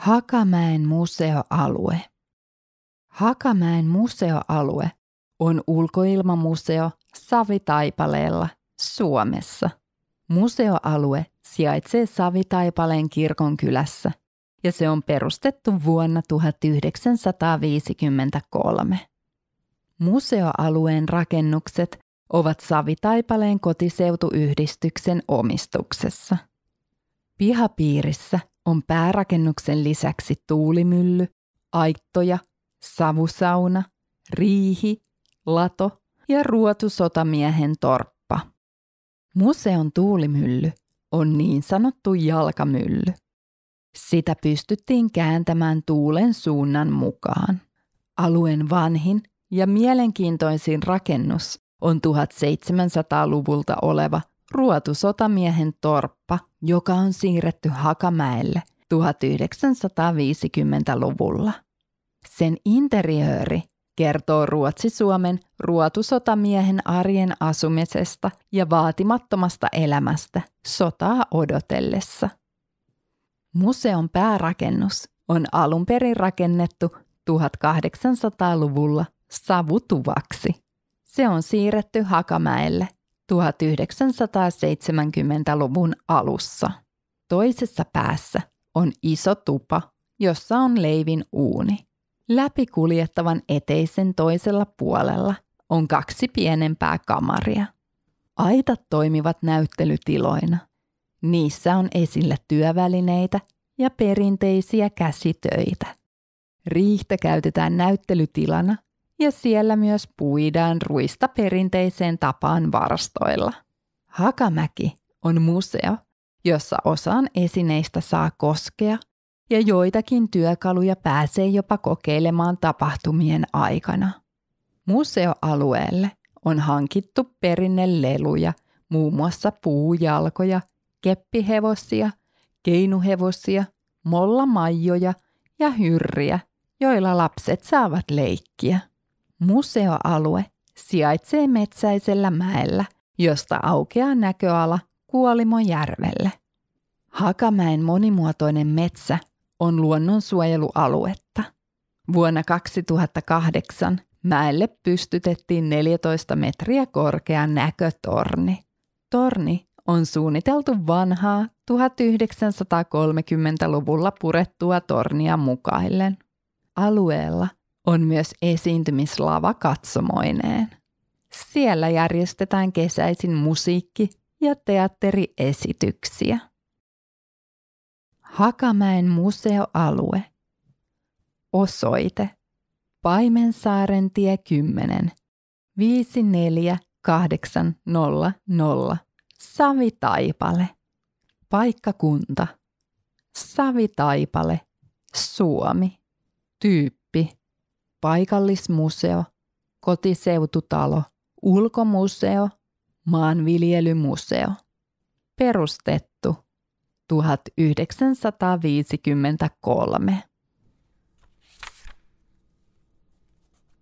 Hakamäen museoalue. Hakamäen museoalue on ulkoilmamuseo Savitaipaleella Suomessa. Museoalue sijaitsee Savitaipaleen kirkon kylässä ja se on perustettu vuonna 1953. Museoalueen rakennukset ovat Savitaipaleen kotiseutuyhdistyksen omistuksessa. Pihapiirissä on päärakennuksen lisäksi tuulimylly, aittoja, savusauna, riihi, lato ja ruotusotamiehen torppa. Museon tuulimylly on niin sanottu jalkamylly. Sitä pystyttiin kääntämään tuulen suunnan mukaan. Alueen vanhin ja mielenkiintoisin rakennus on 1700-luvulta oleva ruotusotamiehen torppa, joka on siirretty Hakamäelle 1950-luvulla. Sen interiööri kertoo Ruotsi-Suomen ruotusotamiehen arjen asumisesta ja vaatimattomasta elämästä sotaa odotellessa. Museon päärakennus on alun perin rakennettu 1800-luvulla savutuvaksi. Se on siirretty Hakamäelle 1970-luvun alussa. Toisessa päässä on iso tupa, jossa on leivin uuni. Läpi kuljettavan eteisen toisella puolella on kaksi pienempää kamaria. Aitat toimivat näyttelytiloina. Niissä on esillä työvälineitä ja perinteisiä käsitöitä. Riihtä käytetään näyttelytilana ja siellä myös puidaan ruista perinteiseen tapaan varastoilla. Hakamäki on museo, jossa osaan esineistä saa koskea ja joitakin työkaluja pääsee jopa kokeilemaan tapahtumien aikana. Museoalueelle on hankittu perinneleluja, muun muassa puujalkoja, keppihevosia, keinuhevosia, mollamaijoja ja hyrriä, joilla lapset saavat leikkiä. Museoalue sijaitsee metsäisellä mäellä, josta aukeaa näköala Kuolimojärvelle. Hakamäen monimuotoinen metsä on luonnonsuojelualuetta. Vuonna 2008 mäelle pystytettiin 14 metriä korkea näkötorni. Torni on suunniteltu vanhaa 1930-luvulla purettua tornia mukaillen. Alueella on myös esiintymislava katsomoineen. Siellä järjestetään kesäisin musiikki- ja teatteriesityksiä. Hakamäen museoalue. Osoite. Paimensaaren tie 10 54800 Savitaipale. Paikkakunta. Savitaipale. Suomi. Tyyppi. Paikallismuseo. Kotiseututalo. Ulkomuseo. Maanviljelymuseo. Perustettu 1953.